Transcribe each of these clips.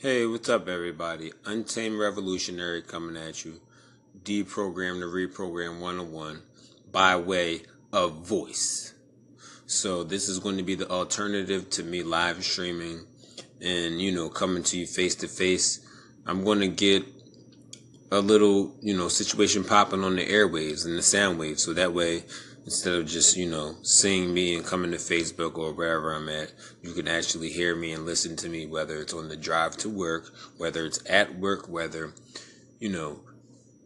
Hey, what's up, everybody? Untamed Revolutionary coming at you. Deprogram to Reprogram 101 by way of voice. So, this is going to be the alternative to me live streaming and, you know, coming to you face to face. I'm going to get a little, you know, situation popping on the airwaves and the sound waves. So that way, instead of just you know seeing me and coming to facebook or wherever i'm at you can actually hear me and listen to me whether it's on the drive to work whether it's at work whether you know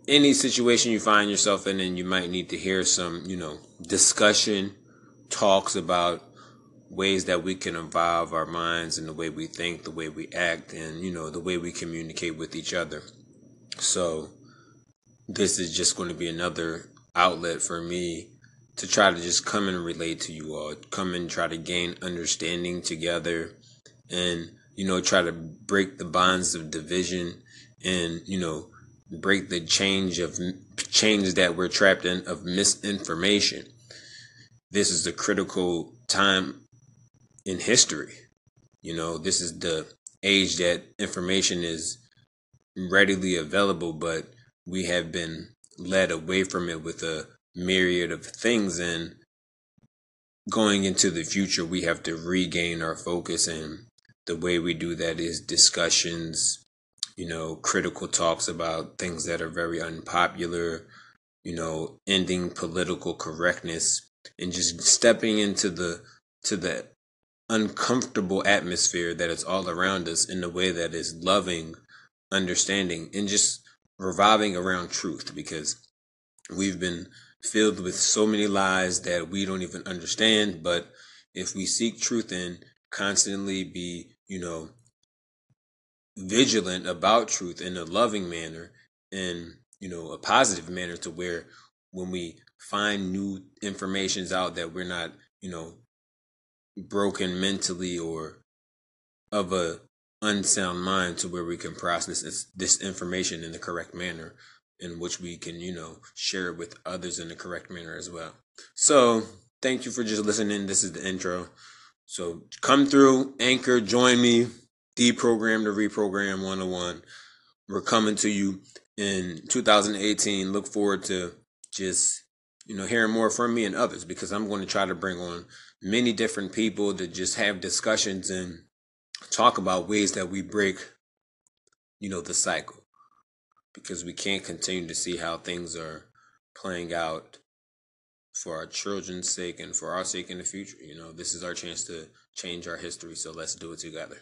any situation you find yourself in and you might need to hear some you know discussion talks about ways that we can evolve our minds and the way we think the way we act and you know the way we communicate with each other. So this is just going to be another outlet for me to try to just come and relate to you all, come and try to gain understanding together and, you know, try to break the bonds of division and, you know, break the change of change that we're trapped in of misinformation. This is the critical time in history. You know, this is the age that information is readily available, but we have been led away from it with a myriad of things and going into the future we have to regain our focus and the way we do that is discussions you know critical talks about things that are very unpopular you know ending political correctness and just stepping into the to the uncomfortable atmosphere that is all around us in a way that is loving understanding and just revolving around truth because we've been filled with so many lies that we don't even understand. But if we seek truth and constantly be, you know, vigilant about truth in a loving manner in, you know, a positive manner to where when we find new informations out that we're not, you know, broken mentally or of a unsound mind to where we can process this, this information in the correct manner in which we can, you know, share it with others in the correct manner as well. So, thank you for just listening. This is the intro. So, come through, anchor, join me, deprogram to reprogram 101. We're coming to you in 2018. Look forward to just, you know, hearing more from me and others because I'm going to try to bring on many different people to just have discussions and talk about ways that we break, you know, the cycle because we can't continue to see how things are playing out for our children's sake and for our sake in the future. You know, this is our chance to change our history, so let's do it together.